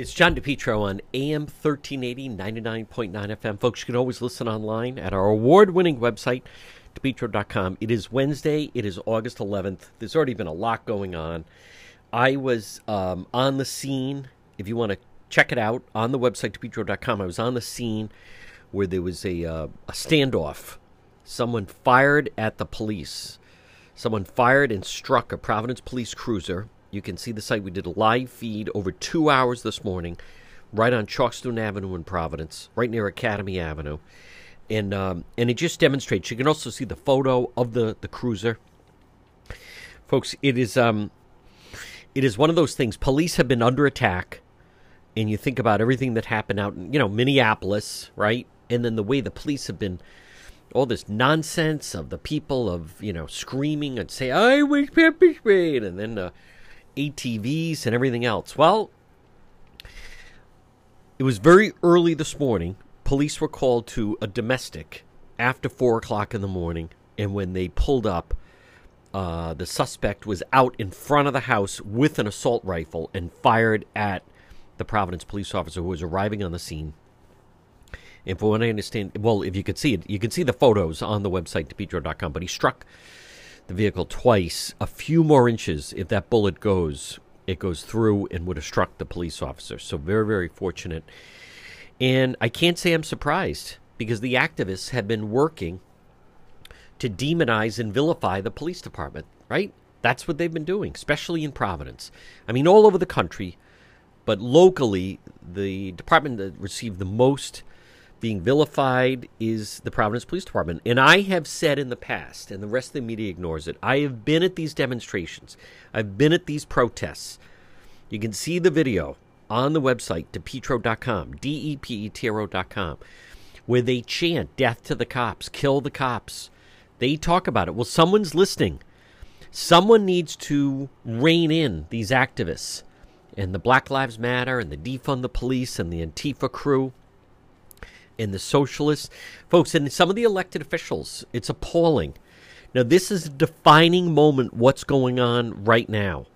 It's John DePetro on AM 1380, 99.9 FM. Folks, you can always listen online at our award winning website, DePetro.com. It is Wednesday. It is August 11th. There's already been a lot going on. I was um, on the scene. If you want to check it out on the website, DePetro.com, I was on the scene where there was a, uh, a standoff. Someone fired at the police. Someone fired and struck a Providence police cruiser you can see the site. We did a live feed over two hours this morning, right on Chalkstone Avenue in Providence, right near Academy Avenue, and um, and it just demonstrates. You can also see the photo of the the cruiser, folks. It is um, it is one of those things. Police have been under attack, and you think about everything that happened out in you know Minneapolis, right? And then the way the police have been all this nonsense of the people of you know screaming and say I wish pepper sprayed, and then uh, ATVs and everything else. Well, it was very early this morning. Police were called to a domestic after four o'clock in the morning, and when they pulled up, uh, the suspect was out in front of the house with an assault rifle and fired at the Providence police officer who was arriving on the scene. And for what I understand, well, if you could see it, you can see the photos on the website, depetro.com, but he struck the vehicle twice. A few more inches, if that bullet goes, it goes through and would have struck the police officer. So very, very fortunate. And I can't say I'm surprised because the activists have been working to demonize and vilify the police department, right? That's what they've been doing, especially in Providence. I mean, all over the country, but locally, the department that received the most being vilified is the Providence Police Department. And I have said in the past, and the rest of the media ignores it, I have been at these demonstrations, I've been at these protests. You can see the video on the website, depetro.com, D E P E T R O.com, where they chant death to the cops, kill the cops. They talk about it. Well, someone's listening. Someone needs to rein in these activists and the Black Lives Matter and the defund the police and the Antifa crew and the socialists. Folks, and some of the elected officials, it's appalling. Now, this is a defining moment what's going on right now.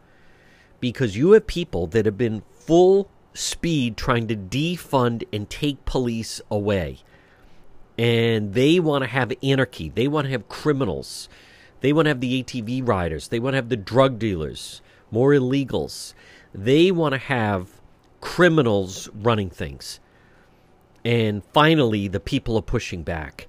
Because you have people that have been full speed trying to defund and take police away. And they want to have anarchy. They want to have criminals. They want to have the ATV riders. They want to have the drug dealers, more illegals. They want to have criminals running things. And finally, the people are pushing back.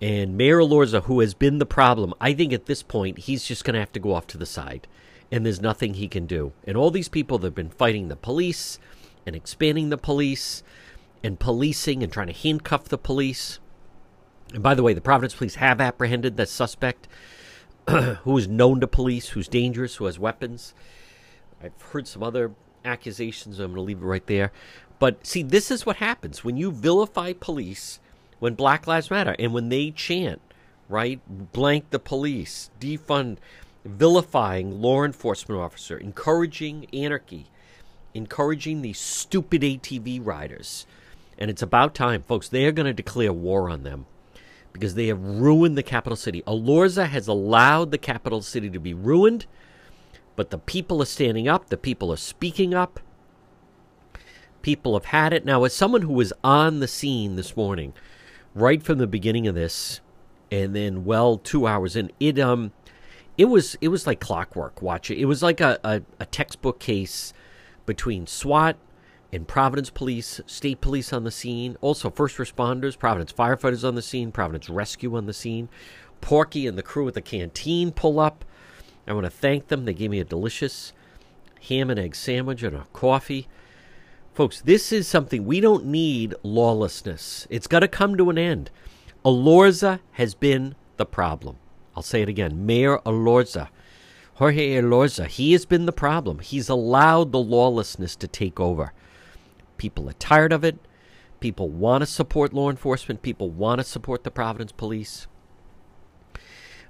And Mayor Elorza, who has been the problem, I think at this point, he's just going to have to go off to the side. And there's nothing he can do. And all these people that have been fighting the police and expanding the police and policing and trying to handcuff the police. And by the way, the Providence police have apprehended that suspect who is known to police, who's dangerous, who has weapons. I've heard some other accusations. I'm going to leave it right there. But see, this is what happens when you vilify police, when Black Lives Matter, and when they chant, right? Blank the police, defund, vilifying law enforcement officer, encouraging anarchy, encouraging these stupid ATV riders. And it's about time, folks. They are going to declare war on them because they have ruined the capital city. Elorza has allowed the capital city to be ruined, but the people are standing up, the people are speaking up, people have had it. Now, as someone who was on the scene this morning, right from the beginning of this, and then well two hours in, it um, it was it was like clockwork. Watch it. It was like a, a, a textbook case between SWAT and Providence Police, State Police on the scene, also first responders, Providence firefighters on the scene, Providence Rescue on the scene. Porky and the crew at the canteen pull up. I want to thank them. They gave me a delicious ham and egg sandwich and a coffee. Folks, this is something we don't need lawlessness. It's got to come to an end. Elorza has been the problem. I'll say it again. Mayor Elorza, Jorge Elorza, he has been the problem. He's allowed the lawlessness to take over. People are tired of it. People want to support law enforcement. People want to support the Providence Police,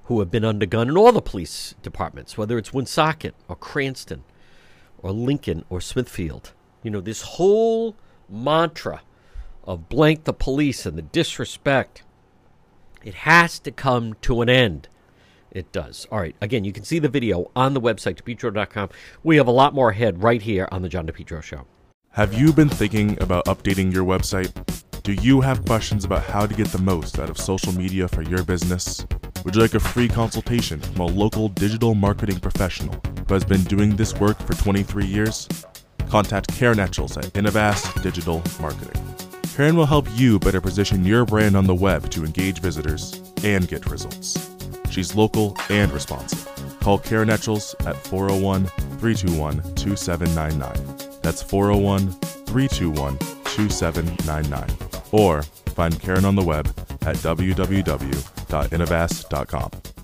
who have been undergunned in all the police departments, whether it's Woonsocket or Cranston or Lincoln or Smithfield. You know, this whole mantra of blank the police and the disrespect, it has to come to an end. It does. All right. Again, you can see the video on the website, depetro.com. We have a lot more ahead right here on the John DePetro Show. Have you been thinking about updating your website? Do you have questions about how to get the most out of social media for your business? Would you like a free consultation from a local digital marketing professional who has been doing this work for 23 years? Contact Karen Etchels at Innovast Digital Marketing. Karen will help you better position your brand on the web to engage visitors and get results. She's local and responsive. Call Karen Etchels at 401 321 2799 that's 401 321 2799. Or find Karen on the web at www.innovast.com.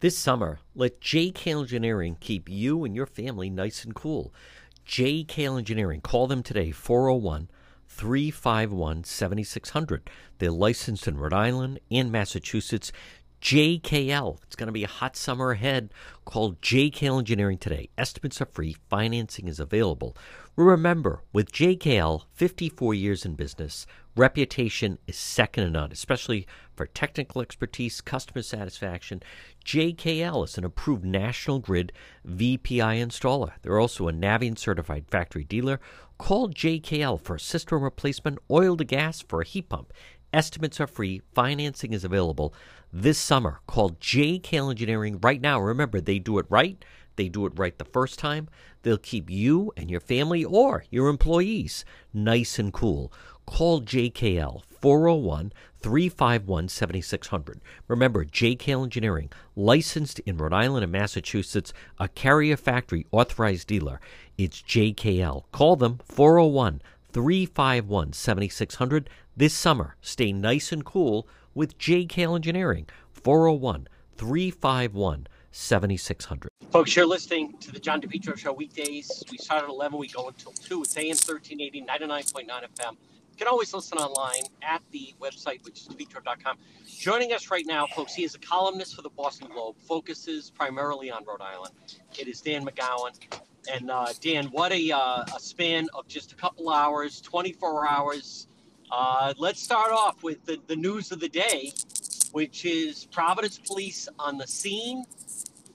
This summer, let JKL Engineering keep you and your family nice and cool. JKL Engineering, call them today, 401 351 7600. They're licensed in Rhode Island and Massachusetts. JKL. It's going to be a hot summer ahead. Call JKL Engineering today. Estimates are free, financing is available. Remember, with JKL, 54 years in business, reputation is second to none, especially for technical expertise, customer satisfaction. JKL is an approved National Grid VPI installer. They're also a Navien certified factory dealer. Call JKL for a system replacement, oil to gas for a heat pump. Estimates are free, financing is available this summer called JKL Engineering right now. Remember, they do it right. They do it right the first time. They'll keep you and your family or your employees nice and cool. Call JKL 401 351 7600. Remember, JKL Engineering, licensed in Rhode Island and Massachusetts, a carrier factory authorized dealer. It's JKL. Call them 401 351 7600 this summer. Stay nice and cool with JKL Engineering, 401 351 7600. Folks, you're listening to the John DePetro Show weekdays. We start at 11, we go until 2. It's AM 1380, 99.9 FM. You can always listen online at the website, which is depetro.com. Joining us right now, folks, he is a columnist for the Boston Globe, focuses primarily on Rhode Island. It is Dan McGowan. And uh, Dan, what a, uh, a span of just a couple hours, 24 hours uh, let's start off with the, the news of the day, which is Providence police on the scene,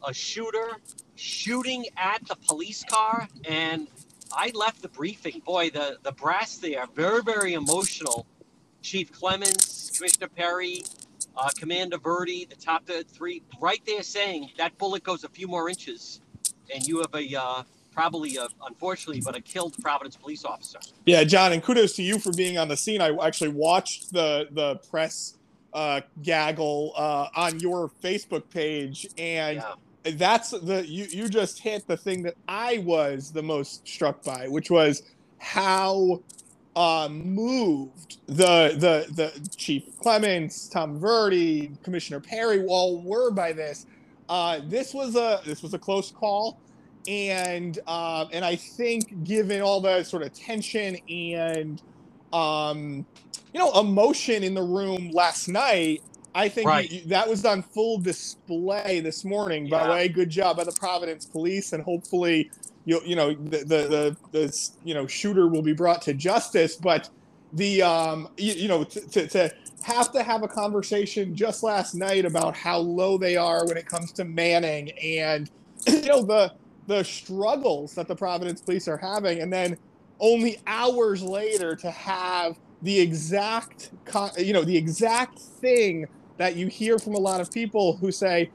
a shooter shooting at the police car. And I left the briefing. Boy, the, the brass there, very, very emotional. Chief Clements, Commissioner Perry, uh, Commander Verdi, the top three, right there saying that bullet goes a few more inches, and you have a uh, probably, a, unfortunately, but a killed Providence police officer. Yeah, John, and kudos to you for being on the scene. I actually watched the the press uh, gaggle uh, on your Facebook page, and yeah. that's the you you just hit the thing that I was the most struck by, which was how uh, moved the the the Chief Clements, Tom Verdi, Commissioner Perry all were by this. Uh, this was a this was a close call and um, and I think given all the sort of tension and um, you know emotion in the room last night, I think right. you, that was on full display this morning. Yeah. By the way, good job by the Providence Police, and hopefully you you know the, the the the, you know shooter will be brought to justice. But the um you, you know to, to, to have to have a conversation just last night about how low they are when it comes to Manning and you know the the struggles that the Providence police are having, and then only hours later to have the exact, you know, the exact thing that you hear from a lot of people who say,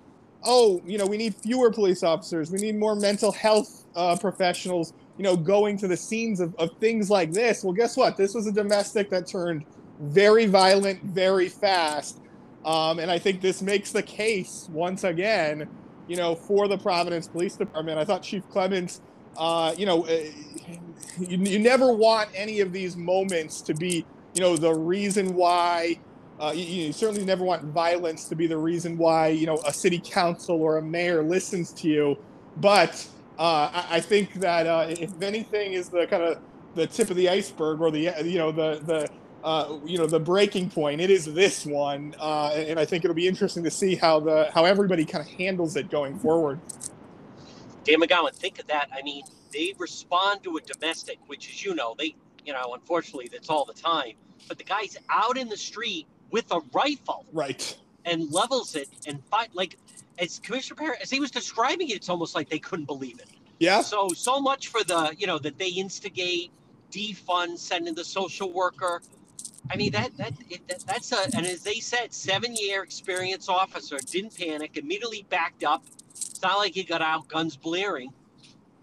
"Oh, you know, we need fewer police officers. We need more mental health uh, professionals. you know, going to the scenes of, of things like this. Well, guess what? This was a domestic that turned very violent very fast. Um, and I think this makes the case once again, you know, for the Providence Police Department. I thought Chief Clements, uh, you know, uh, you, you never want any of these moments to be, you know, the reason why. Uh, you, you, certainly never want violence to be the reason why you know a city council or a mayor listens to you. But uh, I, I, think that uh, if anything is the kind of the tip of the iceberg or the you know the the uh, you know the breaking point. It is this one, uh, and I think it'll be interesting to see how the how everybody kind of handles it going forward. Dan McGowan, think of that. I mean, they respond to a domestic, which, as you know, they you know, unfortunately, that's all the time. But the guy's out in the street with a rifle, right, and levels it and fight like as Commissioner Perry, as he was describing it, it's almost like they couldn't believe it. Yeah. So so much for the you know that they instigate, defund, send in the social worker. I mean that that, it, that that's a and as they said, seven year experience officer didn't panic, immediately backed up. It's not like he got out guns blaring,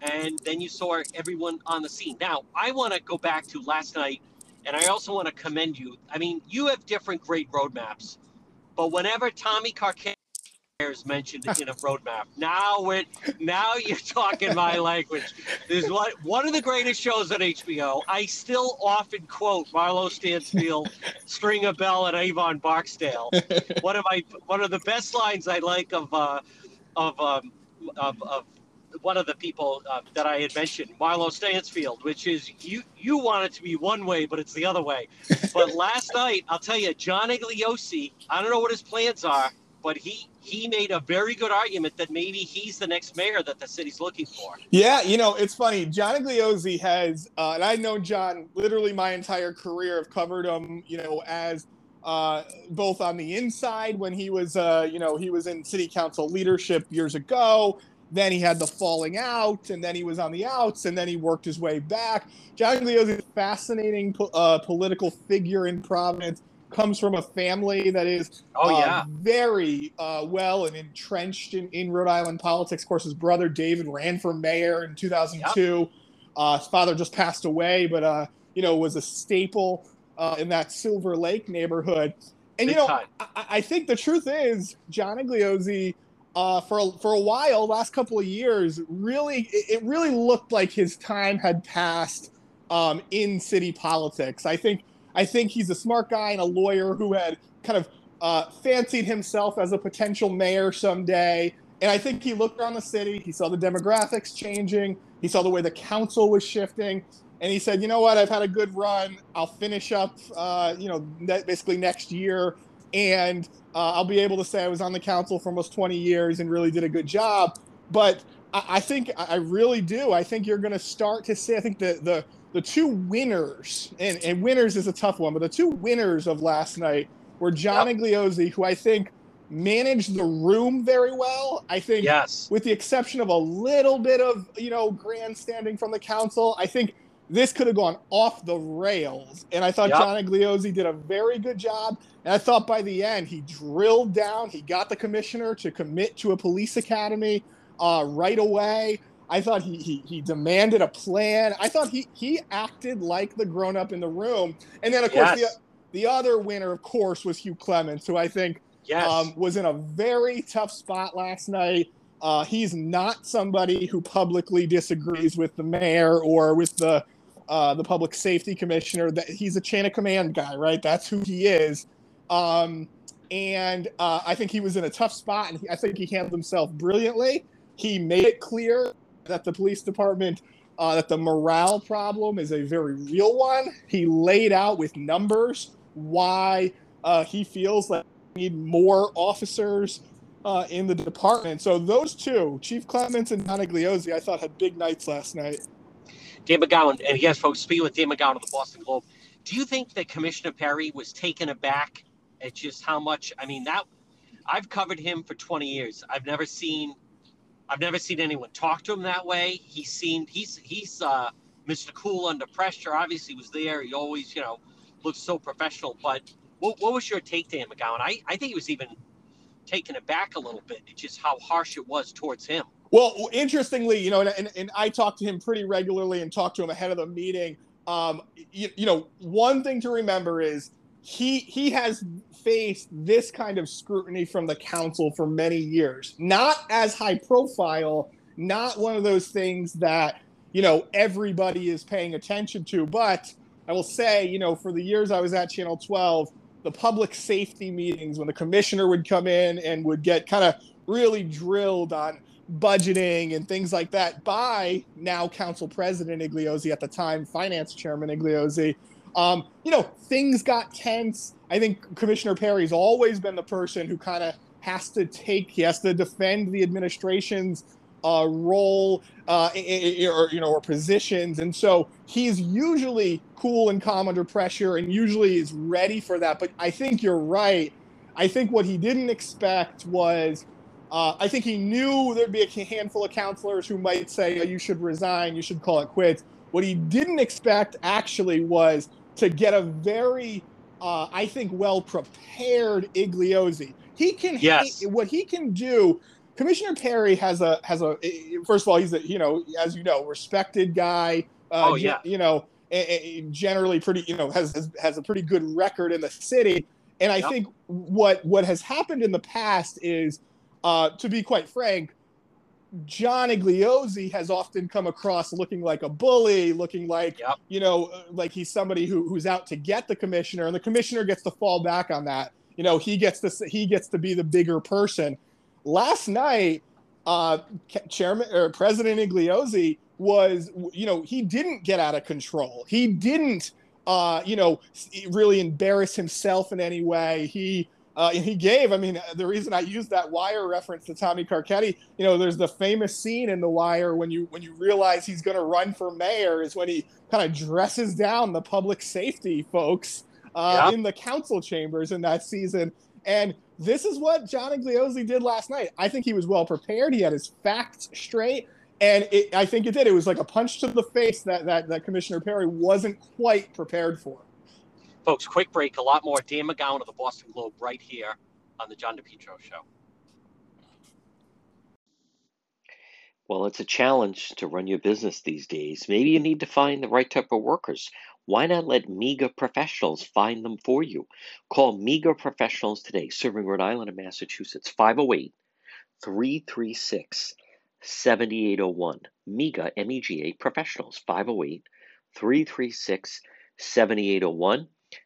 and then you saw everyone on the scene. Now I want to go back to last night, and I also want to commend you. I mean, you have different great roadmaps, but whenever Tommy Carcano is mentioned in a roadmap. Now we're now you're talking my language. There's one one of the greatest shows on HBO. I still often quote Marlo Stanfield, Stringer Bell, and Avon Barksdale. one of my one of the best lines I like of uh, of, um, of of one of the people uh, that I had mentioned, Marlo Stanfield, which is you you want it to be one way, but it's the other way. But last night, I'll tell you, John Igliozzi. I don't know what his plans are but he he made a very good argument that maybe he's the next mayor that the city's looking for. Yeah, you know, it's funny. John Igliozzi has, uh, and I've known John literally my entire career. I've covered him, you know, as uh, both on the inside when he was, uh, you know, he was in city council leadership years ago. Then he had the falling out, and then he was on the outs, and then he worked his way back. John Igliozzi is a fascinating uh, political figure in Providence comes from a family that is oh, uh, yeah. very uh, well and entrenched in, in Rhode Island politics. Of course, his brother David ran for mayor in 2002. Yep. Uh, his father just passed away, but uh, you know was a staple uh, in that Silver Lake neighborhood. And Big you know, I, I, think the truth is John Igliozzi. Uh, for a, for a while, last couple of years, really, it, it really looked like his time had passed um, in city politics. I think I think he's a smart guy and a lawyer who had kind of uh, fancied himself as a potential mayor someday. And I think he looked around the city, he saw the demographics changing, he saw the way the council was shifting, and he said, "You know what? I've had a good run. I'll finish up, uh, you know, basically next year, and uh, I'll be able to say I was on the council for almost 20 years and really did a good job." But I, I think I really do. I think you're going to start to see. I think the the the two winners, and, and winners is a tough one, but the two winners of last night were John yep. Igliozzi, who I think managed the room very well. I think, yes. with the exception of a little bit of you know grandstanding from the council, I think this could have gone off the rails. And I thought yep. John Igliozzi did a very good job. And I thought by the end he drilled down. He got the commissioner to commit to a police academy uh, right away. I thought he, he he demanded a plan. I thought he he acted like the grown up in the room. And then of course yes. the the other winner, of course, was Hugh Clements, who I think yes. um, was in a very tough spot last night. Uh, he's not somebody who publicly disagrees with the mayor or with the uh, the public safety commissioner. That he's a chain of command guy, right? That's who he is. Um, and uh, I think he was in a tough spot, and he, I think he handled himself brilliantly. He made it clear that the police department uh, that the morale problem is a very real one. He laid out with numbers why uh, he feels that we need more officers uh, in the department. So those two, Chief Clements and Don Igliozzi, I thought had big nights last night. Dan McGowan, and yes, folks, speaking with Dan McGowan of the Boston Globe, do you think that Commissioner Perry was taken aback at just how much? I mean, that I've covered him for 20 years. I've never seen I've never seen anyone talk to him that way. He seemed he's he's uh, Mr. Cool under pressure. Obviously, was there. He always you know looked so professional. But what, what was your take, Dan McGowan? I I think he was even taken aback a little bit. Just how harsh it was towards him. Well, interestingly, you know, and, and, I talked to him pretty regularly and talked to him ahead of the meeting. Um, you, you know, one thing to remember is he he has faced this kind of scrutiny from the council for many years. Not as high profile, not one of those things that you know everybody is paying attention to. But I will say, you know, for the years I was at Channel 12, the public safety meetings when the commissioner would come in and would get kind of really drilled on budgeting and things like that by now council president Igliozzi at the time finance chairman Igliozzi. Um, you know, things got tense. I think Commissioner Perry's always been the person who kind of has to take, he has to defend the administration's uh, role uh, or you know or positions, and so he's usually cool and calm under pressure, and usually is ready for that. But I think you're right. I think what he didn't expect was uh, I think he knew there'd be a handful of counselors who might say, oh, you should resign, you should call it quits. What he didn't expect actually was to get a very, uh, I think, well prepared Igliozzi. He can, yes. he, what he can do. Commissioner Perry has a has a first of all he's a you know as you know respected guy. Uh, oh yeah. You know, generally pretty you know has, has has a pretty good record in the city. And I yep. think what what has happened in the past is uh, to be quite frank, John Igliozzi has often come across looking like a bully, looking like yep. you know, like he's somebody who, who's out to get the commissioner, and the commissioner gets to fall back on that. You know, he gets to he gets to be the bigger person. Last night, uh, Chairman or President Igliozzi was, you know, he didn't get out of control. He didn't, uh, you know, really embarrass himself in any way. He uh, he gave. I mean, the reason I used that Wire reference to Tommy Carcetti, you know, there's the famous scene in the Wire when you when you realize he's going to run for mayor is when he kind of dresses down the public safety folks uh, yep. in the council chambers in that season. And this is what John Igliozzi did last night. I think he was well prepared. He had his facts straight. And it, I think it did. It was like a punch to the face that, that, that Commissioner Perry wasn't quite prepared for. Folks, quick break. A lot more. Dan McGowan of the Boston Globe right here on the John DePetro Show. Well, it's a challenge to run your business these days. Maybe you need to find the right type of workers. Why not let MEGA professionals find them for you? Call MEGA professionals today, serving Rhode Island and Massachusetts, 508 336 7801. MEGA, M E G A professionals, 508 336 7801.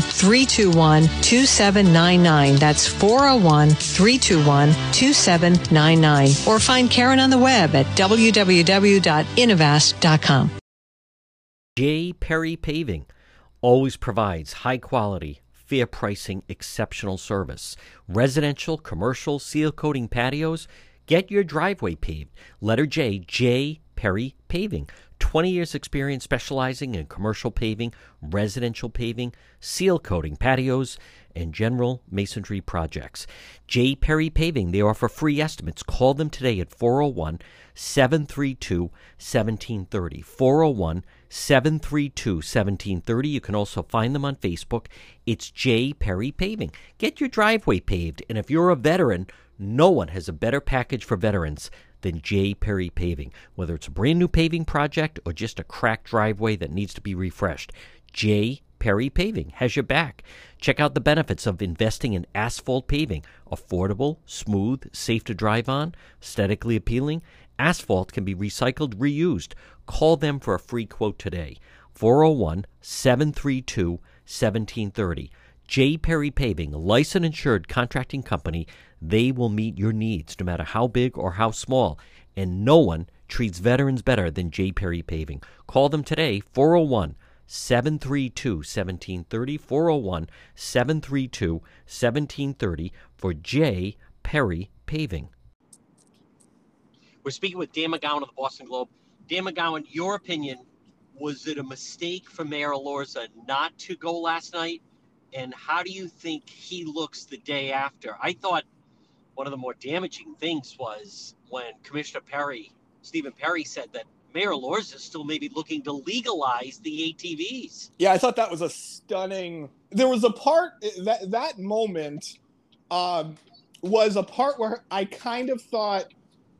321 2799. That's 401 321 2799. Or find Karen on the web at www.innovast.com. J. Perry Paving always provides high quality, fair pricing, exceptional service. Residential, commercial, seal coating patios. Get your driveway paved. Letter J, J. Perry Paving. 20 years experience specializing in commercial paving, residential paving, seal coating patios, and general masonry projects. J. Perry Paving, they offer free estimates. Call them today at 401 732 1730. 401 732 1730. You can also find them on Facebook. It's J. Perry Paving. Get your driveway paved, and if you're a veteran, no one has a better package for veterans than J. Perry Paving. Whether it's a brand new paving project or just a cracked driveway that needs to be refreshed, J. Perry Paving has your back. Check out the benefits of investing in asphalt paving. Affordable, smooth, safe to drive on, aesthetically appealing. Asphalt can be recycled, reused. Call them for a free quote today. 401 732 1730. J. Perry Paving, licensed insured contracting company. They will meet your needs no matter how big or how small. And no one treats veterans better than J. Perry Paving. Call them today, 401 732 1730. 401 732 1730 for J. Perry Paving. We're speaking with Dan McGowan of the Boston Globe. Dan McGowan, your opinion, was it a mistake for Mayor Elorza not to go last night? And how do you think he looks the day after? I thought one of the more damaging things was when Commissioner Perry, Stephen Perry, said that Mayor Elorza is still maybe looking to legalize the ATVs. Yeah, I thought that was a stunning. There was a part that that moment um, was a part where I kind of thought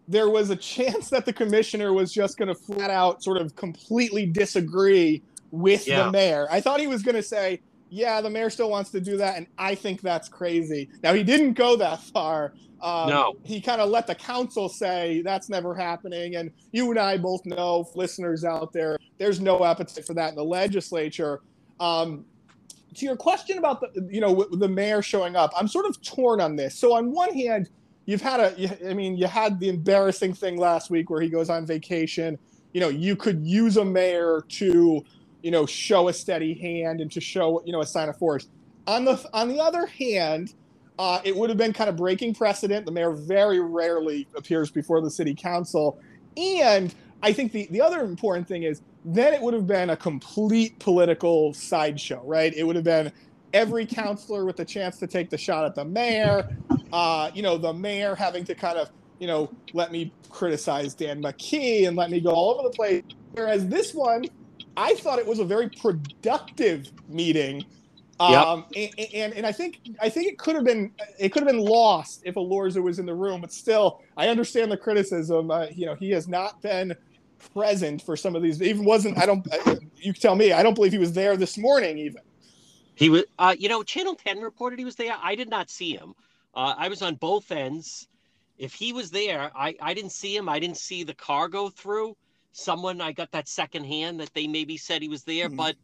there was a chance that the commissioner was just going to flat out sort of completely disagree with yeah. the mayor. I thought he was going to say, yeah, the mayor still wants to do that, and I think that's crazy. Now, he didn't go that far. Um, no. He kind of let the council say that's never happening. And you and I both know, listeners out there, there's no appetite for that in the legislature. Um, to your question about the, you know, the mayor showing up, I'm sort of torn on this. So on one hand, you've had a, I mean, you had the embarrassing thing last week where he goes on vacation. You know, you could use a mayor to, you know, show a steady hand and to show, you know, a sign of force. On the on the other hand, uh, it would have been kind of breaking precedent. The mayor very rarely appears before the city council, and I think the the other important thing is then it would have been a complete political sideshow, right? It would have been every counselor with a chance to take the shot at the mayor. Uh, you know, the mayor having to kind of, you know, let me criticize Dan McKee and let me go all over the place. Whereas this one, I thought it was a very productive meeting. Um, yep. and, and, and I think I think it could have been it could have been lost if Elorza was in the room, but still I understand the criticism. Uh, you know, he has not been present for some of these. Even wasn't I don't you tell me I don't believe he was there this morning even. He was, uh, you know, Channel 10 reported he was there. I did not see him. Uh, I was on both ends. If he was there, I, I didn't see him. I didn't see the car go through. Someone, I got that second hand that they maybe said he was there, mm-hmm. but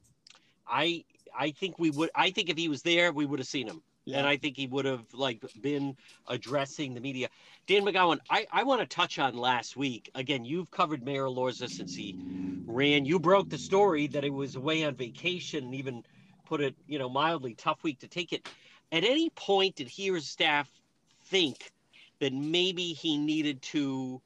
I I think we would. I think if he was there, we would have seen him. Yeah. And I think he would have like been addressing the media. Dan McGowan, I, I want to touch on last week. Again, you've covered Mayor Elorza since he ran. You broke the story that he was away on vacation and even put it, you know, mildly tough week to take it. At any point did he or his staff think that maybe he needed to,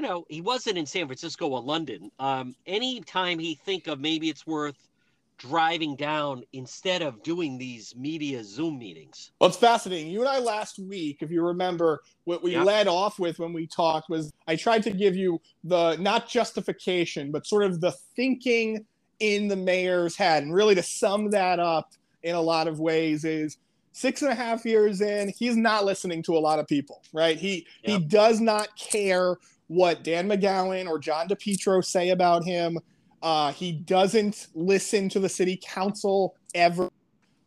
you know, he wasn't in San Francisco or London. Um, any time he think of maybe it's worth driving down instead of doing these media Zoom meetings. Well, it's fascinating. You and I last week, if you remember, what we yep. led off with when we talked was I tried to give you the not justification, but sort of the thinking in the mayor's head. And really, to sum that up in a lot of ways, is six and a half years in, he's not listening to a lot of people, right? He he does not care what Dan McGowan or John DePetro say about him. Uh, he doesn't listen to the city council ever.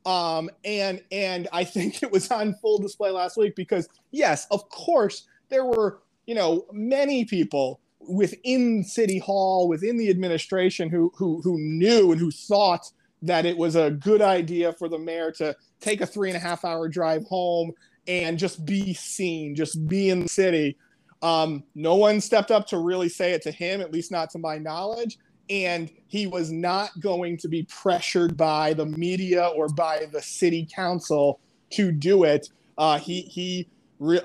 Um, and and I think it was on full display last week because yes, of course there were you know many people within City Hall, within the administration, who who who knew and who thought that it was a good idea for the mayor to take a three and a half hour drive home and just be seen, just be in the city. Um, no one stepped up to really say it to him, at least not to my knowledge and he was not going to be pressured by the media or by the city council to do it. Uh, he he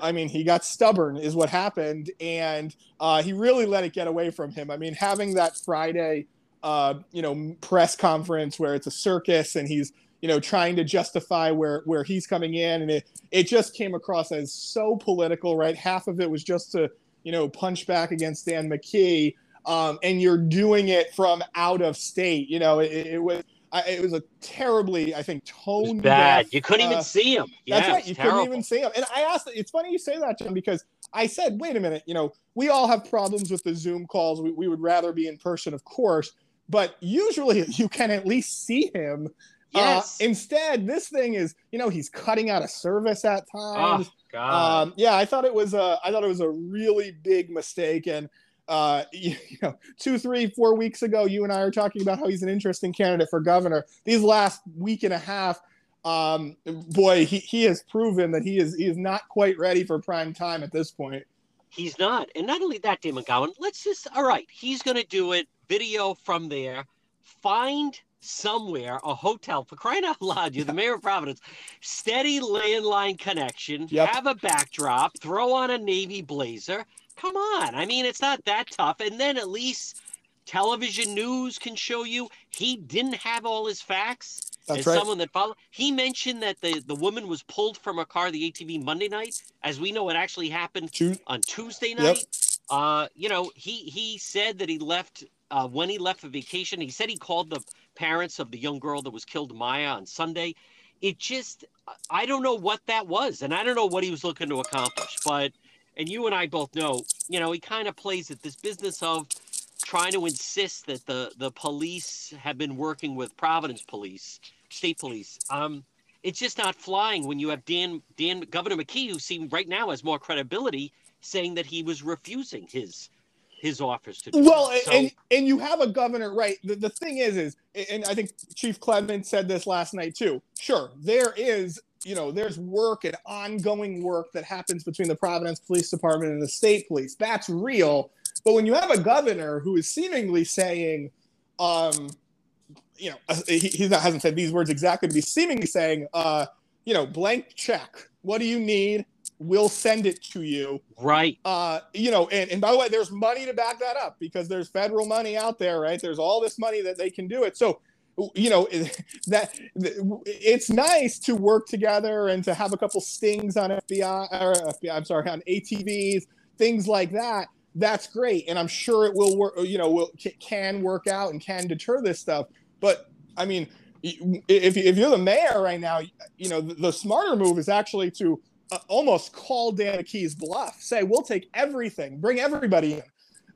I mean, he got stubborn, is what happened, and uh, he really let it get away from him. I mean, having that Friday, uh, you know, press conference where it's a circus and he's you know trying to justify where where he's coming in, and it it just came across as so political, right? Half of it was just to you know punch back against Dan McKee, um, and you're doing it from out of state. You know, it, it was I, it was a terribly, I think, tone bad. Deaf, you couldn't uh, even see him. Yeah, that's right. You terrible. couldn't even see him. And I asked. It's funny you say that, John, because I said, wait a minute. You know, we all have problems with the Zoom calls. We, we would rather be in person, of course, but usually you can at least see him. Uh, yes. Uh, instead, this thing is, you know, he's cutting out of service at times. Oh, God. Um, yeah, I thought it was a, I thought it was a really big mistake, and uh, you, know, two, three, four weeks ago, you and I are talking about how he's an interesting candidate for governor. These last week and a half, um, boy, he, he has proven that he is he is not quite ready for prime time at this point. He's not, and not only that, Dan McGowan. Let's just all right. He's going to do it video from there. Find somewhere a hotel for crying out loud. You're the mayor of Providence. Steady landline connection. Yep. Have a backdrop. Throw on a navy blazer Come on. I mean, it's not that tough. And then at least television news can show you he didn't have all his facts. That's as right. someone that followed, he mentioned that the, the woman was pulled from a car, the ATV, Monday night. As we know, it actually happened on Tuesday night. Yep. Uh, you know, he he said that he left uh, when he left for vacation. He said he called the parents of the young girl that was killed, Maya, on Sunday. It just, I don't know what that was, and I don't know what he was looking to accomplish, but and you and I both know, you know, he kind of plays at this business of trying to insist that the the police have been working with Providence police, state police. Um, it's just not flying when you have Dan Dan Governor McKee, who seems right now has more credibility, saying that he was refusing his his office to do well so, and and you have a governor right the, the thing is is and i think chief clement said this last night too sure there is you know, there's work and ongoing work that happens between the Providence Police Department and the state police. That's real. But when you have a governor who is seemingly saying, um, you know, uh, he, he hasn't said these words exactly, but he's seemingly saying, uh, you know, blank check. What do you need? We'll send it to you. Right. Uh, you know, and, and by the way, there's money to back that up because there's federal money out there, right? There's all this money that they can do it. So you know that it's nice to work together and to have a couple stings on FBI or FBI, I'm sorry on ATVs things like that that's great and I'm sure it will work you know will can work out and can deter this stuff but I mean if, if you're the mayor right now you know the, the smarter move is actually to uh, almost call Dan McKee's bluff say we'll take everything bring everybody in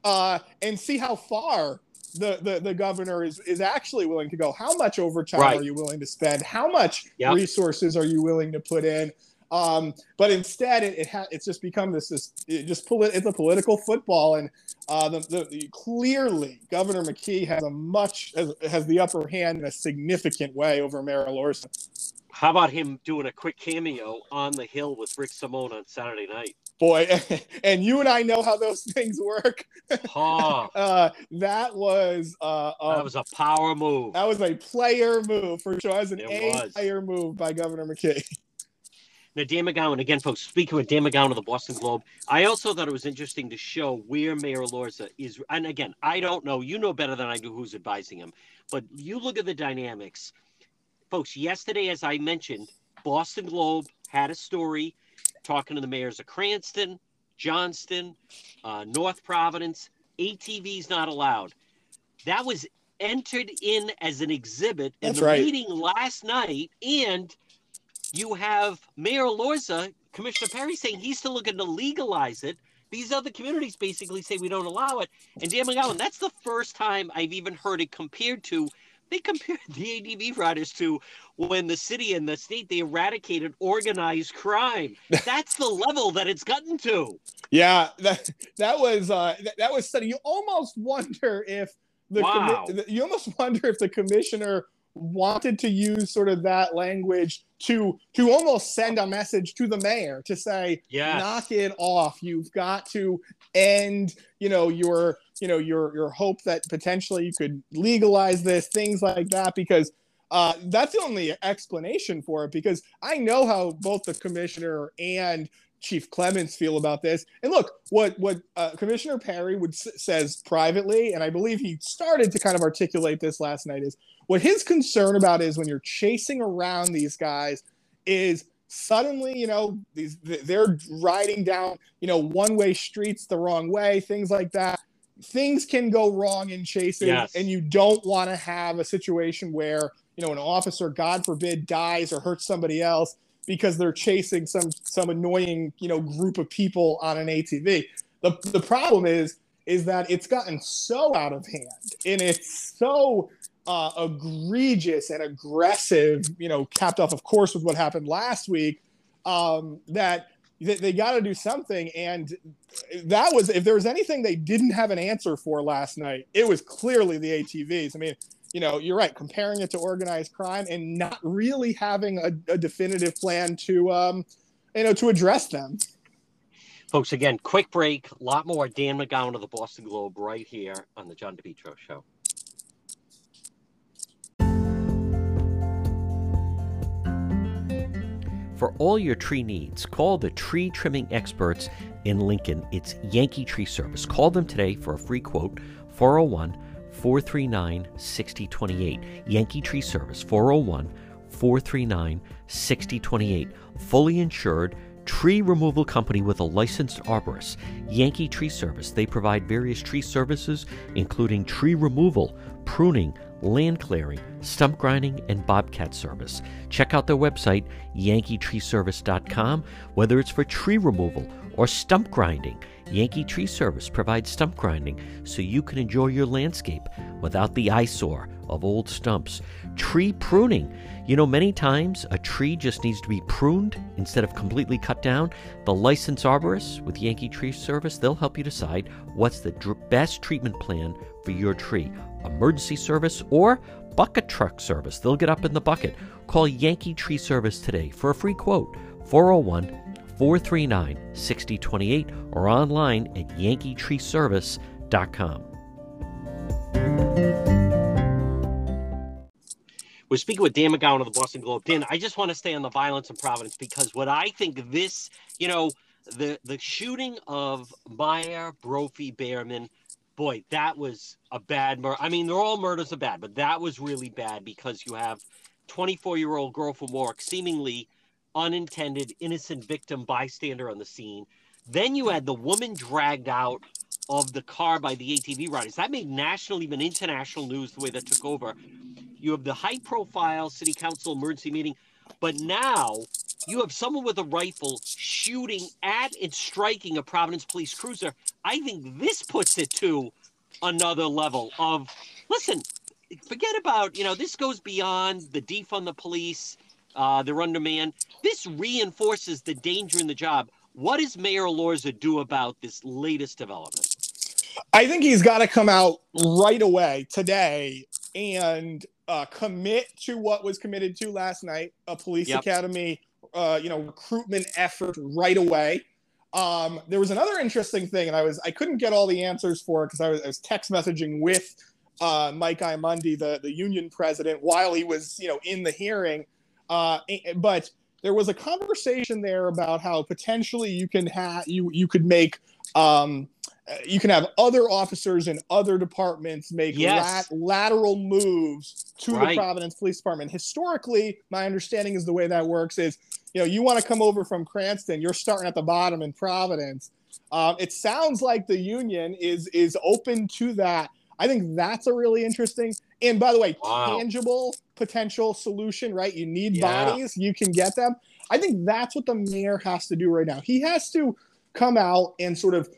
uh, and see how far the, the, the governor is, is actually willing to go. How much overtime right. are you willing to spend? How much yep. resources are you willing to put in? Um, but instead, it, it ha- it's just become this this it just pull it, it's a political football, and uh, the, the, the, clearly Governor McKee has a much has, has the upper hand in a significant way over Mayor Elorza. How about him doing a quick cameo on the Hill with Rick Simone on Saturday night? boy and you and i know how those things work. Huh. uh, that was uh, um, that was a power move. That was a player move for sure. As an it a was. player move by governor McKee. Now dan mcgowan again folks speaking with dan mcgowan of the boston globe i also thought it was interesting to show where mayor elorza is. And again i don't know. You know better than i do who's advising him. But you look at the dynamics folks yesterday as i mentioned boston globe had a story talking to the mayors of Cranston, Johnston, uh, North Providence. ATVs not allowed. That was entered in as an exhibit in That's the right. meeting last night, and you have Mayor Lorza, Commissioner Perry saying he's still looking to legalize it. These other communities basically say we don't allow it. And Dan McGowan, that's the first time I've even heard it compared to they compared the ATV riders to when the city and the state they eradicated organized crime. That's the level that it's gotten to. Yeah, that that was uh, that, that was stunning. You almost wonder if the wow. commi- you almost wonder if the commissioner wanted to use sort of that language to to almost send a message to the mayor to say yes. knock it off you've got to end you know your you know your your hope that potentially you could legalize this things like that because uh, that's the only explanation for it because I know how both the commissioner and Chief Clements feel about this. And look, what what uh, Commissioner Perry would s- says privately, and I believe he started to kind of articulate this last night, is what his concern about is when you're chasing around these guys is suddenly you know these they're riding down you know one way streets the wrong way things like that things can go wrong in chases Yes. and you don't want to have a situation where you know an officer god forbid dies or hurts somebody else because they're chasing some some annoying you know group of people on an atv the, the problem is is that it's gotten so out of hand and it's so uh, egregious and aggressive you know capped off of course with what happened last week um, that they, they got to do something and that was if there was anything they didn't have an answer for last night it was clearly the atvs i mean you know you're right comparing it to organized crime and not really having a, a definitive plan to um, you know to address them Folks, again, quick break. A lot more. Dan McGowan of the Boston Globe right here on the John DePetro Show. For all your tree needs, call the tree trimming experts in Lincoln. It's Yankee Tree Service. Call them today for a free quote 401 439 6028. Yankee Tree Service 401 439 6028. Fully insured tree removal company with a licensed arborist. Yankee Tree Service. They provide various tree services, including tree removal, pruning, land clearing, stump grinding, and bobcat service. Check out their website, yankeetreeservice.com, whether it's for tree removal or stump grinding. Yankee Tree Service provides stump grinding so you can enjoy your landscape without the eyesore of old stumps. Tree pruning. You know, many times a tree just needs to be pruned instead of completely cut down. The licensed arborist with Yankee Tree Service, they'll help you decide what's the dr- best treatment plan for your tree. Emergency service or bucket truck service. They'll get up in the bucket. Call Yankee Tree Service today for a free quote 401 439 6028 or online at yankeetreeservice.com. We're speaking with Dan McGowan of the Boston Globe. Dan, I just want to stay on the violence in Providence because what I think this, you know, the the shooting of Meyer, Brophy, Behrman, boy, that was a bad murder. I mean, they're all murders are bad, but that was really bad because you have 24 year old girl from Warwick, seemingly unintended, innocent victim bystander on the scene. Then you had the woman dragged out of the car by the ATV riders. That made national, even international news the way that took over. You have the high profile city council emergency meeting, but now you have someone with a rifle shooting at and striking a Providence police cruiser. I think this puts it to another level of listen, forget about, you know, this goes beyond the defund the police, uh, they're undermanned. This reinforces the danger in the job. What does Mayor Elorza do about this latest development? I think he's got to come out right away today and uh, commit to what was committed to last night, a police Yep. academy, uh, you know, recruitment effort right away. Um, there was another interesting thing, and I was I couldn't get all the answers for it because I was, I was text messaging with uh, Mike Imondi, the the union president, while he was you know in the hearing. Uh, but there was a conversation there about how potentially you can have you you could make um, you can have other officers in other departments make Yes. lat- lateral moves to Right. the Providence Police Department. Historically, my understanding is the way that works is, you know, you want to come over from Cranston, you're starting at the bottom in Providence. Um, it sounds like the union is is open to that. I think that's a really interesting and by the way, Wow. tangible potential solution, right? You need Yeah. bodies, you can get them. I think that's what the mayor has to do right now. He has to come out and sort of uh,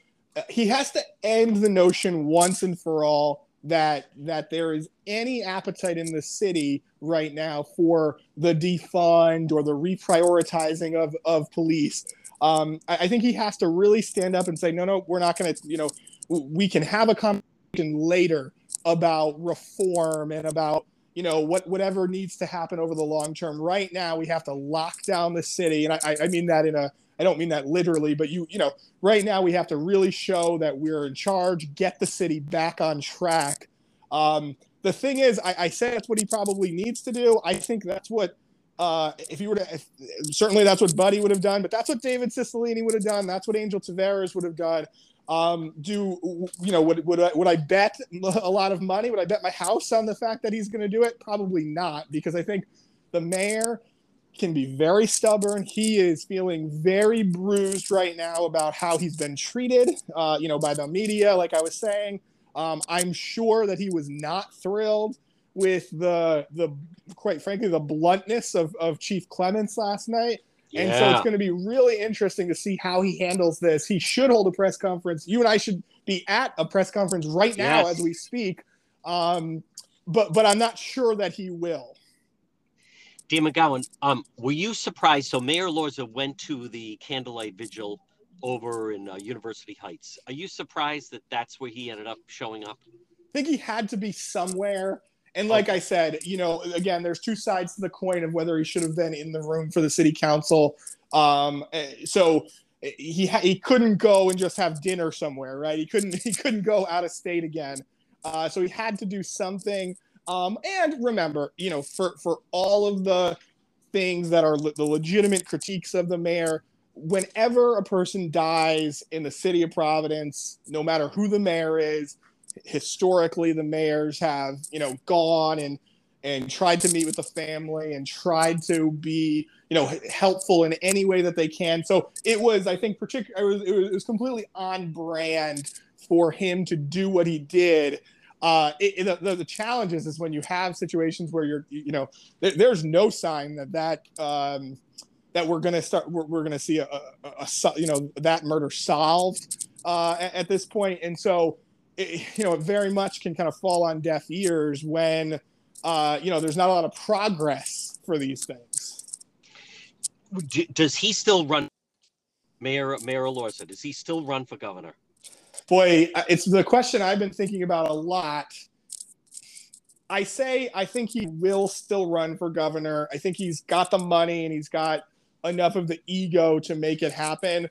he has to end the notion once and for all that that there is any appetite in the city right now for the defund or the reprioritizing of of police. Um, I, I think he has to really stand up and say, no, no, we're not going to, you know, we can have a conversation later about reform and about you know what whatever needs to happen over the long term. Right now, we have to lock down the city, and I, I- I mean that in a I don't mean that literally, but you you know right now we have to really show that we're in charge, get the city back on track. Um, the thing is, I, I say that's what he probably needs to do. I think that's what Uh, if you were to, if, certainly that's what Buddy would have done, but that's what David Cicilline would have done. That's what Angel Taveras would have done. Um, do you know? Would would I, would I bet a lot of money? Would I bet my house on the fact that he's going to do it? Probably not, because I think the mayor can be very stubborn. He is feeling very bruised right now about how he's been treated, uh, you know, by the media. Like I was saying, um, I'm sure that he was not thrilled with the the quite frankly the bluntness of, of Chief Clements last night. Yeah. And so it's going to be really interesting to see how he handles this. He should hold a press conference. You and I should be at a press conference right now yes. as we speak. Um, but but I'm not sure that he will. Dan McGowan, um, were you surprised? So Mayor Elorza went to the candlelight vigil over in uh, University Heights. Are you surprised that that's where he ended up showing up? I think he had to be somewhere. And like. I said, you know, again, there's two sides to the coin of whether he should have been in the room for the city council. Um, eh, so eh, he he couldn't go and just have dinner somewhere, right? He couldn't he couldn't go out of state again. Uh, so he had to do something. Um, and remember, you know, for for all of the things that are le- the legitimate critiques of the mayor, whenever a person dies in the city of Providence, no matter who the mayor is, historically the mayors have you know gone and and tried to meet with the family and tried to be you know helpful in any way that they can. So it was i think particularly it, was, it was completely on brand for him to do what he did uh, it, it, the, the challenges is when you have situations where you're you know there, there's no sign that that um, that we're going to start we're, we're going to see a, a, a, you know that murder solved uh, at, at, this point and so it, you know, it very much can kind of fall on deaf ears when, uh, you know, there's not a lot of progress for these things. Does he still run, Mayor Mayor Elorza? Does he still run for governor? Boy, uh, it's the question I've been thinking about a lot. I say I think he will still run for governor. I think he's got the money and he's got enough of the ego to make it happen.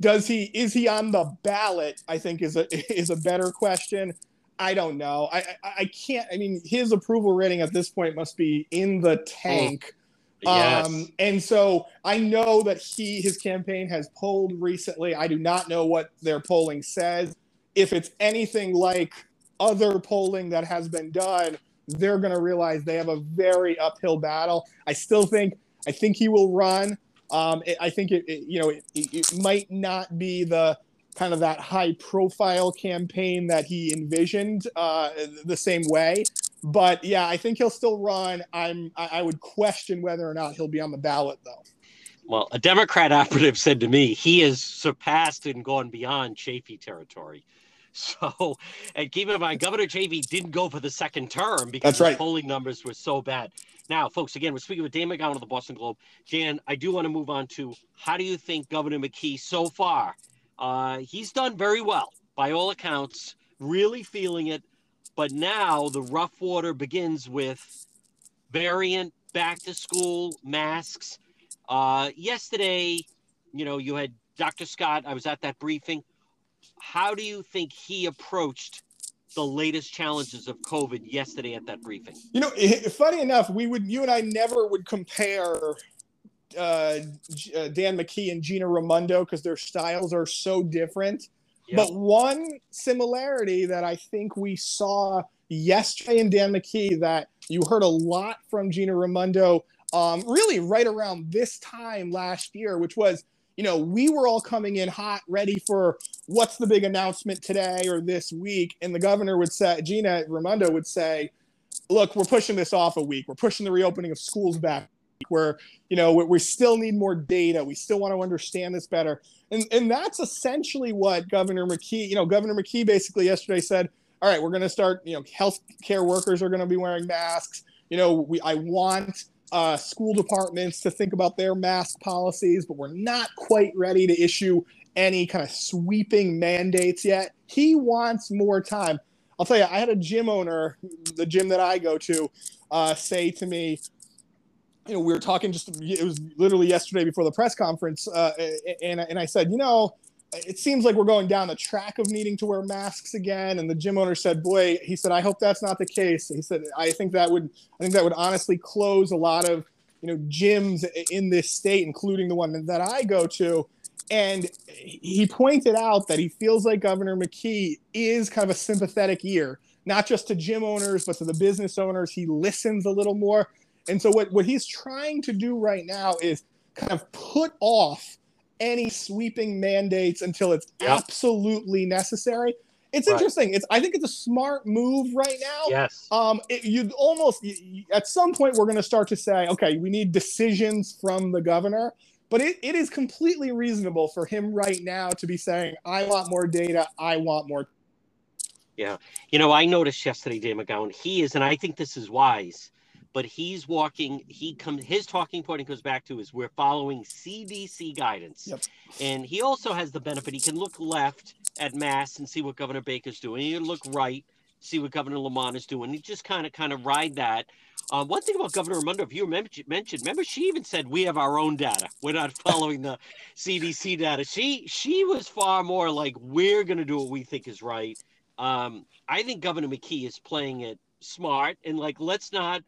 Does he is he on the ballot i think is a is a better question. I don't know. I i, I can't i mean his approval rating at this point must be in the oh. tank yes. um and so i know that he his campaign has polled recently i do not know what their polling says if it's anything like other polling that has been done they're going to realize they have a very uphill battle i still think i think he will run um, it, I think it, it you know it, it, might not be the kind of that high profile campaign that he envisioned uh, the same way. But yeah, I think he'll still run. I'm I, I would question whether or not he'll be on the ballot though. Well, a Democrat operative said to me, he has surpassed and gone beyond Chafee territory. So, and keep in mind, Governor Chafee didn't go for the second term because right. polling numbers were so bad. Now, folks, again, we're speaking with Dan McGowan of the Boston Globe. Dan, I do want to move on to how do you think Governor McKee so far? Uh, he's done very well by all accounts, really feeling it. But now the rough water begins with variant, back to school, masks. Uh, yesterday, you know, you had Dr. Scott. I was at that briefing. How do you think he approached the latest challenges of COVID yesterday at that briefing? You know, funny enough, we would you and I never would compare uh, uh Dan McKee and Gina Raimondo because their styles are so different. But one similarity that I think we saw yesterday in Dan McKee that you heard a lot from Gina Raimondo, um, really right around this time last year, which was you know, we were all coming in hot, ready for what's the big announcement today or this week. And the governor would say, Gina Raimondo would say, look, we're pushing this off a week. We're pushing the reopening of schools back. Where you know we, we still need more data. We still want to understand this better, and and that's essentially what Governor McKee. You know, Governor McKee basically yesterday said, "All right, we're going to start. You know, health care workers are going to be wearing masks. You know, we I want uh, school departments to think about their mask policies, but we're not quite ready to issue any kind of sweeping mandates yet. He wants more time. I'll tell you, I had a gym owner, the gym that I go to, uh, say to me, you know, we were talking just, it was literally yesterday before the press conference. Uh, and, and I said, you know, it seems like we're going down the track of needing to wear masks again. And the gym owner said, "Boy," he said, "I hope that's not the case." He said, "I think that would, I think that would honestly close a lot of you know gyms in this state, including the one that I go to. And he pointed out that he feels like Governor McKee is kind of a sympathetic ear, not just to gym owners, but to the business owners. He listens a little more. And so, what, what he's trying to do right now is kind of put off any sweeping mandates until it's yep. absolutely necessary. It's right. interesting. It's I think it's a smart move right now. Yes. Um, it, you'd almost you, at some point we're going to start to say, okay, we need decisions from the governor. But it, it is completely reasonable for him right now to be saying, I want more data. I want more. Yeah. You know, I noticed yesterday, Dan McGowan, he is, and I think this is wise but he's walking he comes his talking point he goes back to is we're following cdc guidance. Yep. and he also has the benefit he can look left at mass and see what governor baker's doing. He can look right see what governor lamont is doing. He just kind of kind of ride that. Um, one thing about governor raimondo if you remember mentioned remember she even said we have our own data. We're not following the cdc data. She she was far more like we're going to do what we think is right. Um, i think governor mckee is playing it smart and like let's not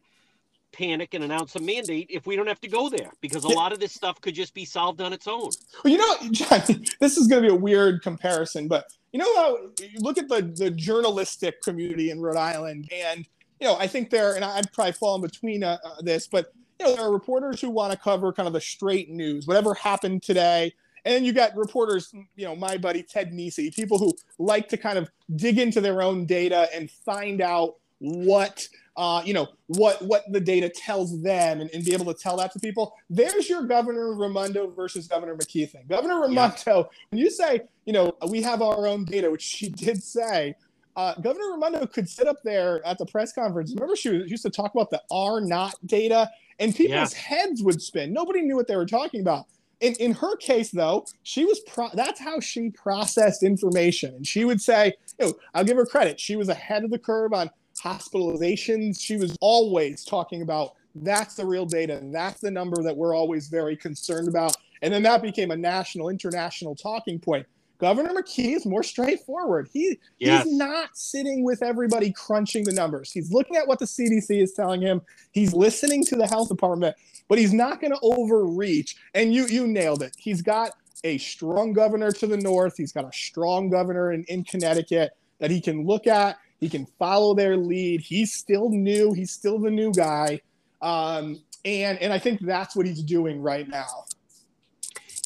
panic and announce a mandate if we don't have to go there because a lot of this stuff could just be solved on its own. Well, you know, John, this is going to be a weird comparison, but you know how you look at the the journalistic community in Rhode Island, and you know, I think there, and I'd probably fall in between uh, uh, this, but you know, there are reporters who want to cover kind of the straight news, whatever happened today. And you got reporters, you know, my buddy Ted Nesi, people who like to kind of dig into their own data and find out what uh, you know what what the data tells them and, and, be able to tell that to people. There's your governor raimondo versus governor mckee thing. Governor raimondo yeah. when you say you know we have our own data which she did say uh, governor raimondo could sit up there at the press conference. Remember she, was, used to talk about the r naught data? And people's yeah. heads would spin. Nobody knew what they were talking about. In, in her case though she was pro- that's how she processed information. And she would say you know, i'll give her credit. She was ahead of the curve on hospitalizations. She was always talking about that's the real data. And that's the number that we're always very concerned about. And then that became a national, international talking point. Governor McKee is more straightforward. He yes. he's not sitting with everybody crunching the numbers. He's looking at what the CDC is telling him. He's listening to the health department, but he's not going to overreach. And you you nailed it. He's got a strong governor to the north. He's got a strong governor in, in Connecticut that he can look at he can follow their lead. He's still new. He's still the new guy. Um, and, and I think that's what he's doing right now.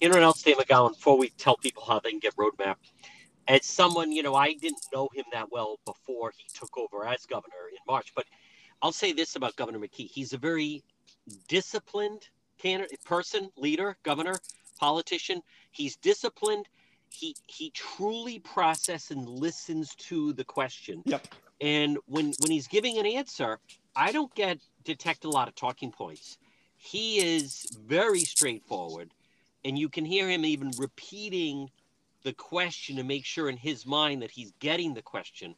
Internet else, State McGowan, before we tell people how they can get roadmap, as someone, you know, I didn't know him that well before he took over as governor in March, but I'll say this about Governor McKee. He's a very disciplined candidate, person, leader, governor, politician. He's disciplined he he truly processes and listens to the question. Yep. And when when he's giving an answer, I don't get detect a lot of talking points. He is very straightforward, and you can hear him even repeating the question to make sure in his mind that he's getting the question.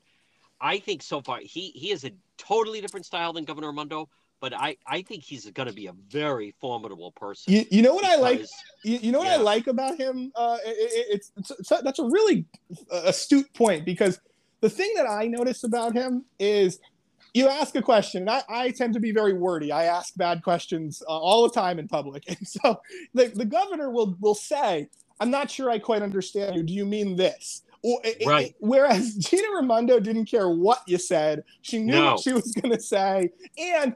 I think so far he he is a totally different style than Governor Raimondo, but I, I think he's going to be a very formidable person. You, you know what because, I like? You, you know what yeah. I like about him? Uh, it, it's, it's, it's, that's a really astute point because the thing that I notice about him is you ask a question, and I, I tend to be very wordy. I ask bad questions uh, all the time in public, and so the, the governor will will say, "I'm not sure I quite understand you. Do you mean this?" right. It, whereas Gina Raimondo didn't care what you said; she knew no. what she was going to say, and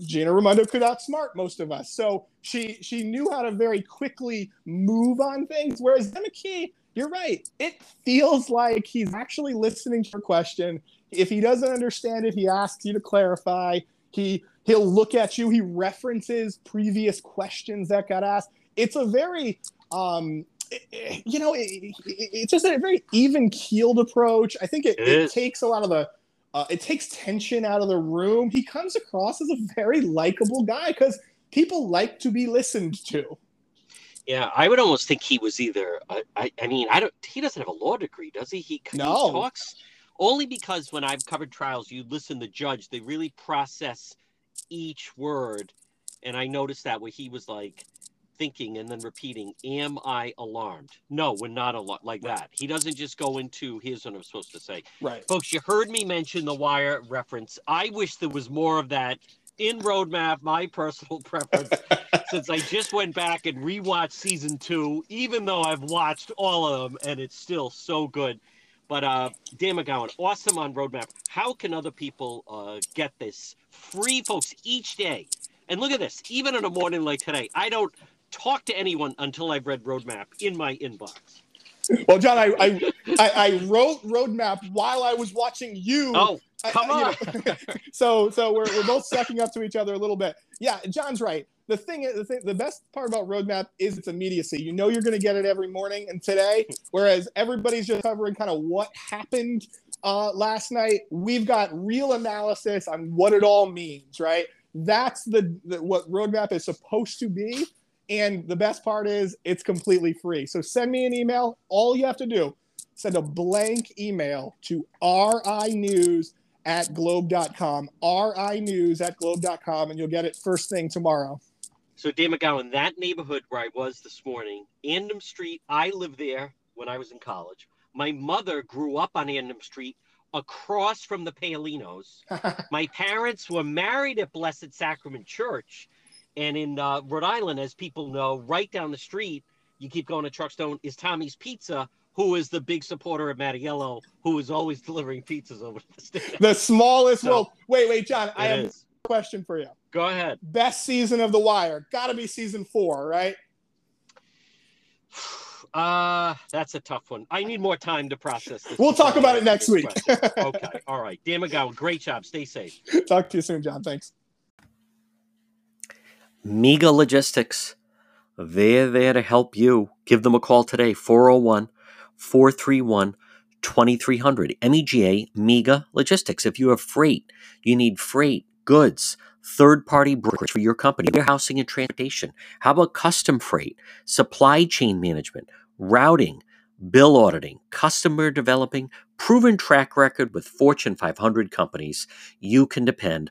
Gina Raimondo could outsmart most of us. So she she knew how to very quickly move on things. Whereas Key, you're right. It feels like he's actually listening to your question. If he doesn't understand it, he asks you to clarify. He he'll look at you. He references previous questions that got asked. It's a very um, you know, it, it's just a very even keeled approach. I think it, it, it takes a lot of the uh, it takes tension out of the room. He comes across as a very likable guy because people like to be listened to. Yeah, I would almost think he was either. Uh, I, I mean, I don't. He doesn't have a law degree, does he? He, no. he talks only because when I've covered trials, you listen to judge. They really process each word, and I noticed that where he was like, thinking and then repeating, Am I alarmed? No, we're not alarmed like that. He doesn't just go into here's what I'm supposed to say. Right. Folks, you heard me mention the wire reference. I wish there was more of that in Roadmap, my personal preference, since I just went back and rewatched season two, even though I've watched all of them and it's still so good. But uh, Dan McGowan, awesome on Roadmap. How can other people uh, get this free, folks, each day? And look at this. Even on a morning like today, I don't talk to anyone until I've read Roadmap in my inbox. Well, John, I I, I, I wrote Roadmap while I was watching you. Oh, come I, on. know, so so we're, we're both sucking up to each other a little bit. Yeah, John's right. The thing is, the, thing, the best part about Roadmap is its immediacy. You know you're going to get it every morning and today, whereas everybody's just covering kind of what happened uh, last night. We've got real analysis on what it all means, right? That's the, the what Roadmap is supposed to be. And the best part is it's completely free. So send me an email. All you have to do, send a blank email to rinews at globe.com, rinews at globe.com, and you'll get it first thing tomorrow. So, Dan McGowan, that neighborhood where I was this morning, Andom Street, I lived there when I was in college. My mother grew up on Andom Street across from the Paolinos. My parents were married at Blessed Sacrament Church. And in uh, Rhode Island, as people know, right down the street, you keep going to Truckstone, is Tommy's Pizza, who is the big supporter of Mattiello, who is always delivering pizzas over the state. The smallest so, world. Wait, wait, John, I have is. a question for you. Go ahead. Best season of The Wire. Got to be season four, right? Uh, that's a tough one. I need more time to process this. We'll talk about it next week. okay. All right. Dan McGowan, great job. Stay safe. Talk to you soon, John. Thanks. Mega Logistics. They're there to help you. Give them a call today, 401 431 2300. MEGA Mega Logistics. If you have freight, you need freight, goods, third party brokerage for your company, warehousing and transportation. How about custom freight, supply chain management, routing, bill auditing, customer developing, proven track record with Fortune 500 companies? You can depend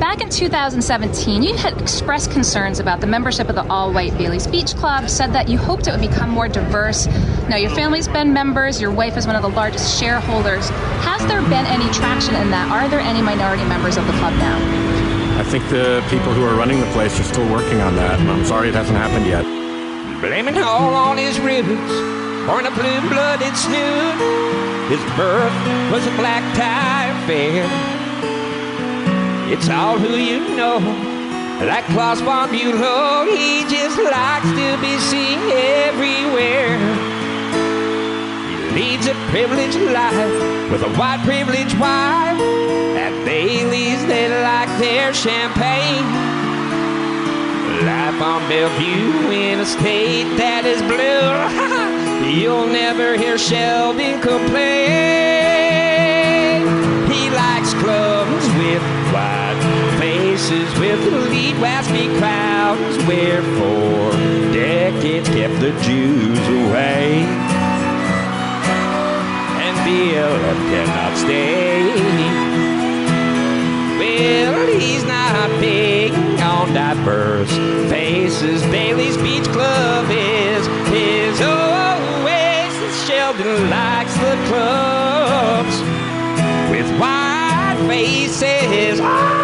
Back in 2017, you had expressed concerns about the membership of the all white Bailey's Beach Club, said that you hoped it would become more diverse. Now, your family's been members, your wife is one of the largest shareholders. Has there been any traction in that? Are there any minority members of the club now? I think the people who are running the place are still working on that. I'm sorry it hasn't happened yet. Blaming all on his rivets, born a blue blooded snoot. His birth was a black tie affair. It's all who you know. Like Klaus von Bülow, he just likes to be seen everywhere. He leads a privileged life with a white privileged wife. At Bailey's, they like their champagne. Life on Bellevue in a state that is blue. You'll never hear Sheldon complain. He likes clubs faces with the lead waspy crowds where for decades kept the Jews away. And BLM cannot stay. Well, he's not big on diverse faces. Bailey's Beach Club is his oasis. Sheldon likes the clubs with wide faces. Yeah.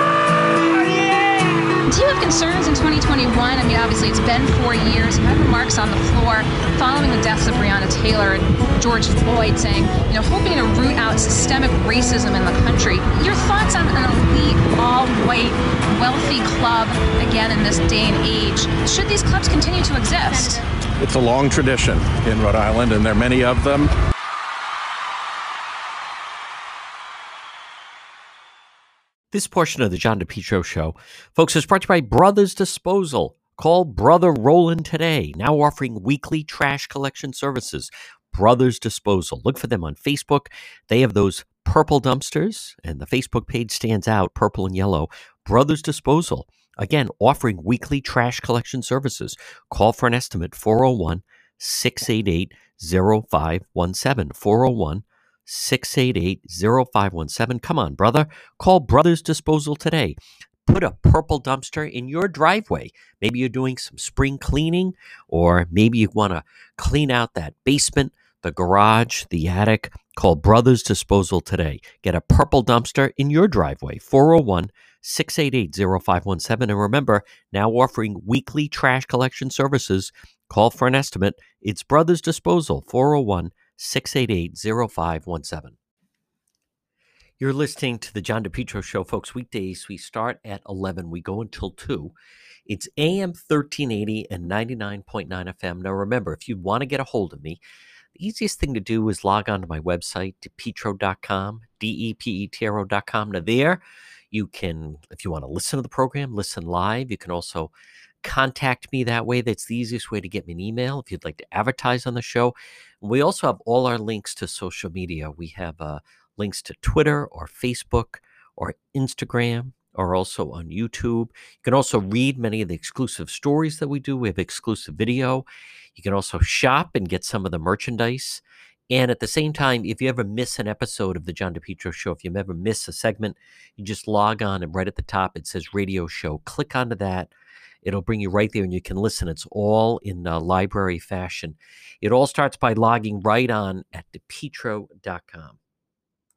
Do you have concerns in 2021? I mean, obviously, it's been four years. You have remarks on the floor following the deaths of Breonna Taylor and George Floyd saying, you know, hoping to root out systemic racism in the country. Your thoughts on an elite, all white, wealthy club, again, in this day and age? Should these clubs continue to exist? It's a long tradition in Rhode Island, and there are many of them. This portion of the John DePetro show, folks, is brought to you by Brothers Disposal. Call Brother Roland today, now offering weekly trash collection services. Brothers Disposal. Look for them on Facebook. They have those purple dumpsters, and the Facebook page stands out, purple and yellow. Brothers Disposal. Again, offering weekly trash collection services. Call for an estimate 401 688 0517. 401 688 0517. Come on, brother. Call Brothers Disposal today. Put a purple dumpster in your driveway. Maybe you're doing some spring cleaning, or maybe you want to clean out that basement, the garage, the attic. Call Brothers Disposal today. Get a purple dumpster in your driveway. 401 688 0517. And remember, now offering weekly trash collection services. Call for an estimate. It's Brothers Disposal, 401 688 0517. You're listening to the John DePetro Show, folks. Weekdays, we start at 11, we go until 2. It's AM 1380 and 99.9 FM. Now, remember, if you want to get a hold of me, the easiest thing to do is log on to my website, depetro.com, D E P E T R O.com. Now, there you can, if you want to listen to the program, listen live. You can also contact me that way. That's the easiest way to get me an email if you'd like to advertise on the show. We also have all our links to social media. We have uh, links to Twitter or Facebook or Instagram or also on YouTube. You can also read many of the exclusive stories that we do. We have exclusive video. You can also shop and get some of the merchandise. And at the same time, if you ever miss an episode of the John DePetro show, if you ever miss a segment, you just log on and right at the top it says radio show. Click onto that. It'll bring you right there and you can listen. It's all in library fashion. It all starts by logging right on at depetro.com.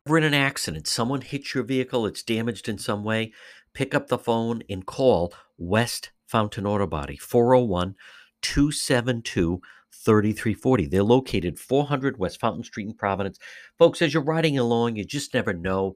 We're in an accident, someone hits your vehicle, it's damaged in some way, pick up the phone and call West Fountain Auto Body, 401 272 3340. They're located 400 West Fountain Street in Providence. Folks, as you're riding along, you just never know.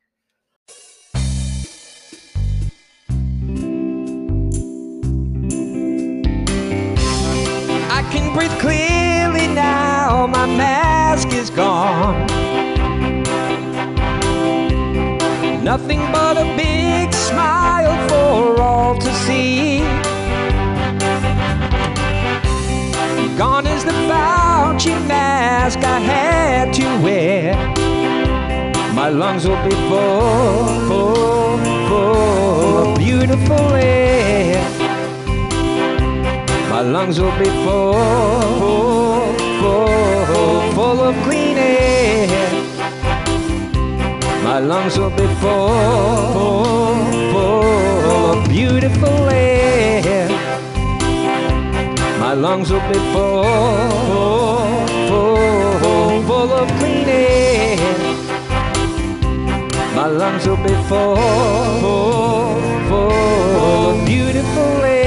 Can breathe clearly now, my mask is gone. Nothing but a big smile for all to see. Gone is the Fauci mask I had to wear. My lungs will be full, full, full of beautiful air. My lungs will be full, full, full, full of clean air. My lungs will be full, full, full of beautiful air. My lungs will be full, full, full, full of clean air. My lungs will be full, full, full of beautiful air.